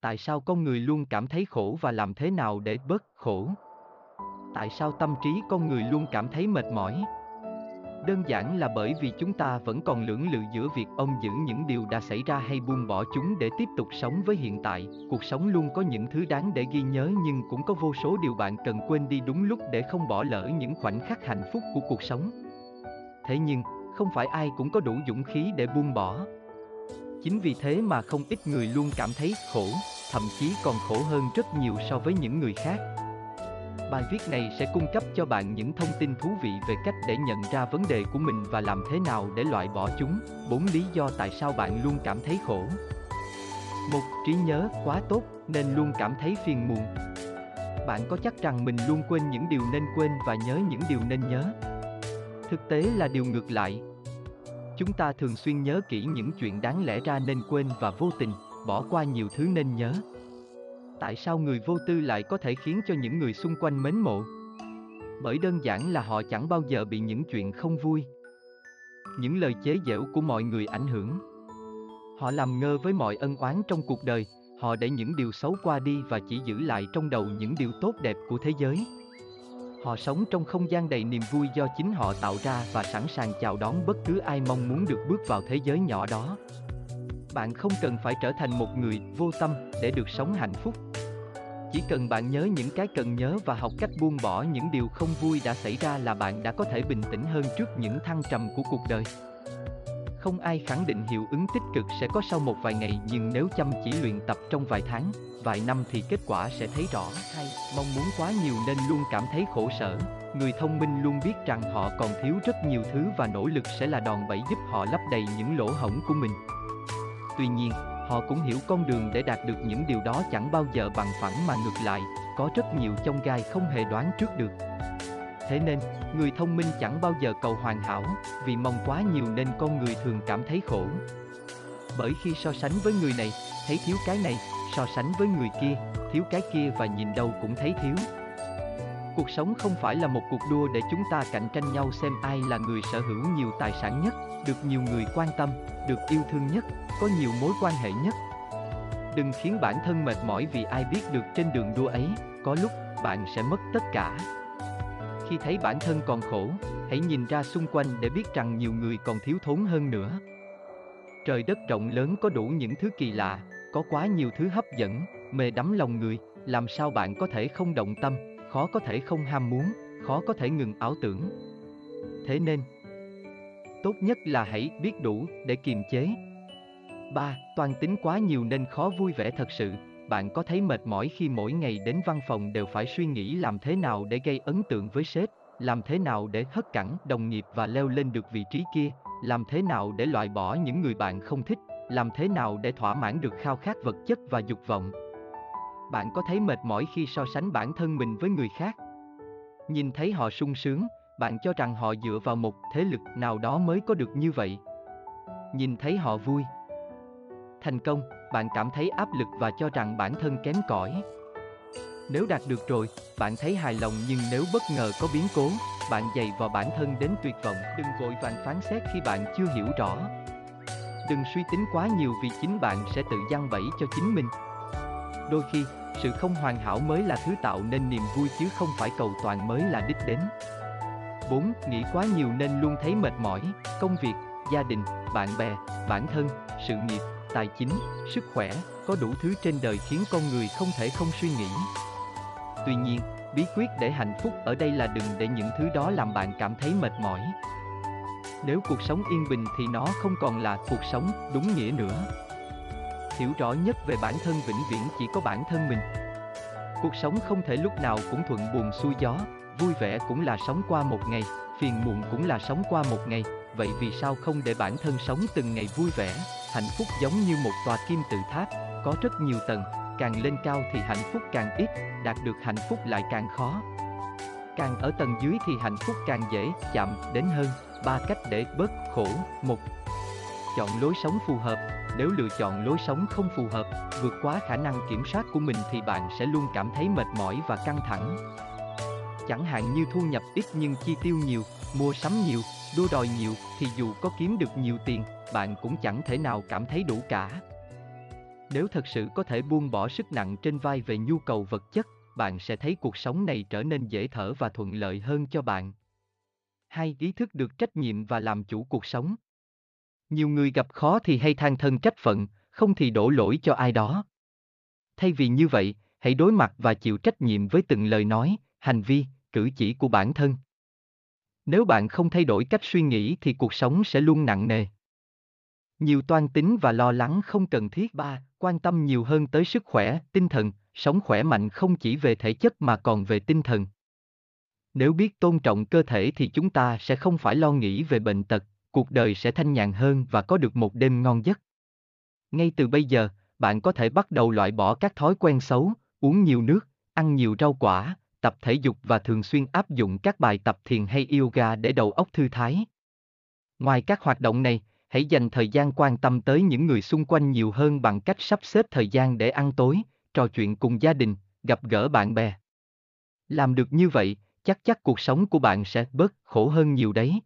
Tại sao con người luôn cảm thấy khổ và làm thế nào để bớt khổ? Tại sao tâm trí con người luôn cảm thấy mệt mỏi? Đơn giản là bởi vì chúng ta vẫn còn lưỡng lự giữa việc ông giữ những điều đã xảy ra hay buông bỏ chúng để tiếp tục sống với hiện tại. Cuộc sống luôn có những thứ đáng để ghi nhớ nhưng cũng có vô số điều bạn cần quên đi đúng lúc để không bỏ lỡ những khoảnh khắc hạnh phúc của cuộc sống. Thế nhưng, không phải ai cũng có đủ dũng khí để buông bỏ. Chính vì thế mà không ít người luôn cảm thấy khổ, thậm chí còn khổ hơn rất nhiều so với những người khác. Bài viết này sẽ cung cấp cho bạn những thông tin thú vị về cách để nhận ra vấn đề của mình và làm thế nào để loại bỏ chúng. 4 lý do tại sao bạn luôn cảm thấy khổ. Một, trí nhớ quá tốt nên luôn cảm thấy phiền muộn. Bạn có chắc rằng mình luôn quên những điều nên quên và nhớ những điều nên nhớ? Thực tế là điều ngược lại. Chúng ta thường xuyên nhớ kỹ những chuyện đáng lẽ ra nên quên và vô tình, bỏ qua nhiều thứ nên nhớ. Tại sao người vô tư lại có thể khiến cho những người xung quanh mến mộ? Bởi đơn giản là họ chẳng bao giờ bị những chuyện không vui. Những lời chế giễu của mọi người ảnh hưởng. Họ làm ngơ với mọi ân oán trong cuộc đời, họ để những điều xấu qua đi và chỉ giữ lại trong đầu những điều tốt đẹp của thế giới họ sống trong không gian đầy niềm vui do chính họ tạo ra và sẵn sàng chào đón bất cứ ai mong muốn được bước vào thế giới nhỏ đó. Bạn không cần phải trở thành một người vô tâm để được sống hạnh phúc. Chỉ cần bạn nhớ những cái cần nhớ và học cách buông bỏ những điều không vui đã xảy ra là bạn đã có thể bình tĩnh hơn trước những thăng trầm của cuộc đời không ai khẳng định hiệu ứng tích cực sẽ có sau một vài ngày nhưng nếu chăm chỉ luyện tập trong vài tháng vài năm thì kết quả sẽ thấy rõ. Hay. Mong muốn quá nhiều nên luôn cảm thấy khổ sở. Người thông minh luôn biết rằng họ còn thiếu rất nhiều thứ và nỗ lực sẽ là đòn bẩy giúp họ lấp đầy những lỗ hổng của mình. Tuy nhiên họ cũng hiểu con đường để đạt được những điều đó chẳng bao giờ bằng phẳng mà ngược lại có rất nhiều chông gai không hề đoán trước được. Thế nên người thông minh chẳng bao giờ cầu hoàn hảo, vì mong quá nhiều nên con người thường cảm thấy khổ. Bởi khi so sánh với người này, thấy thiếu cái này, so sánh với người kia, thiếu cái kia và nhìn đâu cũng thấy thiếu. Cuộc sống không phải là một cuộc đua để chúng ta cạnh tranh nhau xem ai là người sở hữu nhiều tài sản nhất, được nhiều người quan tâm, được yêu thương nhất, có nhiều mối quan hệ nhất. Đừng khiến bản thân mệt mỏi vì ai biết được trên đường đua ấy, có lúc bạn sẽ mất tất cả khi thấy bản thân còn khổ, hãy nhìn ra xung quanh để biết rằng nhiều người còn thiếu thốn hơn nữa trời đất rộng lớn có đủ những thứ kỳ lạ, có quá nhiều thứ hấp dẫn, mê đắm lòng người, làm sao bạn có thể không động tâm, khó có thể không ham muốn, khó có thể ngừng ảo tưởng thế nên, tốt nhất là hãy biết đủ để kiềm chế 3. Toàn tính quá nhiều nên khó vui vẻ thật sự. Bạn có thấy mệt mỏi khi mỗi ngày đến văn phòng đều phải suy nghĩ làm thế nào để gây ấn tượng với sếp, làm thế nào để hất cẳng đồng nghiệp và leo lên được vị trí kia, làm thế nào để loại bỏ những người bạn không thích, làm thế nào để thỏa mãn được khao khát vật chất và dục vọng. Bạn có thấy mệt mỏi khi so sánh bản thân mình với người khác? Nhìn thấy họ sung sướng, bạn cho rằng họ dựa vào một thế lực nào đó mới có được như vậy. Nhìn thấy họ vui, thành công, bạn cảm thấy áp lực và cho rằng bản thân kém cỏi. Nếu đạt được rồi, bạn thấy hài lòng nhưng nếu bất ngờ có biến cố, bạn dày vào bản thân đến tuyệt vọng. Đừng vội vàng phán xét khi bạn chưa hiểu rõ. Đừng suy tính quá nhiều vì chính bạn sẽ tự giăng bẫy cho chính mình. Đôi khi, sự không hoàn hảo mới là thứ tạo nên niềm vui chứ không phải cầu toàn mới là đích đến. 4. Nghĩ quá nhiều nên luôn thấy mệt mỏi, công việc, gia đình, bạn bè, bản thân, sự nghiệp, tài chính, sức khỏe, có đủ thứ trên đời khiến con người không thể không suy nghĩ. Tuy nhiên, bí quyết để hạnh phúc ở đây là đừng để những thứ đó làm bạn cảm thấy mệt mỏi. Nếu cuộc sống yên bình thì nó không còn là cuộc sống đúng nghĩa nữa. Hiểu rõ nhất về bản thân vĩnh viễn chỉ có bản thân mình. Cuộc sống không thể lúc nào cũng thuận buồm xuôi gió, vui vẻ cũng là sống qua một ngày, phiền muộn cũng là sống qua một ngày, vậy vì sao không để bản thân sống từng ngày vui vẻ, hạnh phúc giống như một tòa kim tự tháp, có rất nhiều tầng, càng lên cao thì hạnh phúc càng ít, đạt được hạnh phúc lại càng khó. Càng ở tầng dưới thì hạnh phúc càng dễ chạm đến hơn. Ba cách để bớt khổ. Một, chọn lối sống phù hợp. Nếu lựa chọn lối sống không phù hợp, vượt quá khả năng kiểm soát của mình thì bạn sẽ luôn cảm thấy mệt mỏi và căng thẳng. Chẳng hạn như thu nhập ít nhưng chi tiêu nhiều, mua sắm nhiều, đua đòi nhiều thì dù có kiếm được nhiều tiền, bạn cũng chẳng thể nào cảm thấy đủ cả. Nếu thật sự có thể buông bỏ sức nặng trên vai về nhu cầu vật chất, bạn sẽ thấy cuộc sống này trở nên dễ thở và thuận lợi hơn cho bạn. Hai, ý thức được trách nhiệm và làm chủ cuộc sống. Nhiều người gặp khó thì hay than thân trách phận, không thì đổ lỗi cho ai đó. Thay vì như vậy, hãy đối mặt và chịu trách nhiệm với từng lời nói, hành vi, cử chỉ của bản thân. Nếu bạn không thay đổi cách suy nghĩ thì cuộc sống sẽ luôn nặng nề. Nhiều toan tính và lo lắng không cần thiết ba, quan tâm nhiều hơn tới sức khỏe, tinh thần, sống khỏe mạnh không chỉ về thể chất mà còn về tinh thần. Nếu biết tôn trọng cơ thể thì chúng ta sẽ không phải lo nghĩ về bệnh tật, cuộc đời sẽ thanh nhàn hơn và có được một đêm ngon giấc. Ngay từ bây giờ, bạn có thể bắt đầu loại bỏ các thói quen xấu, uống nhiều nước, ăn nhiều rau quả, tập thể dục và thường xuyên áp dụng các bài tập thiền hay yoga để đầu óc thư thái. Ngoài các hoạt động này, hãy dành thời gian quan tâm tới những người xung quanh nhiều hơn bằng cách sắp xếp thời gian để ăn tối, trò chuyện cùng gia đình, gặp gỡ bạn bè. Làm được như vậy, chắc chắn cuộc sống của bạn sẽ bớt khổ hơn nhiều đấy.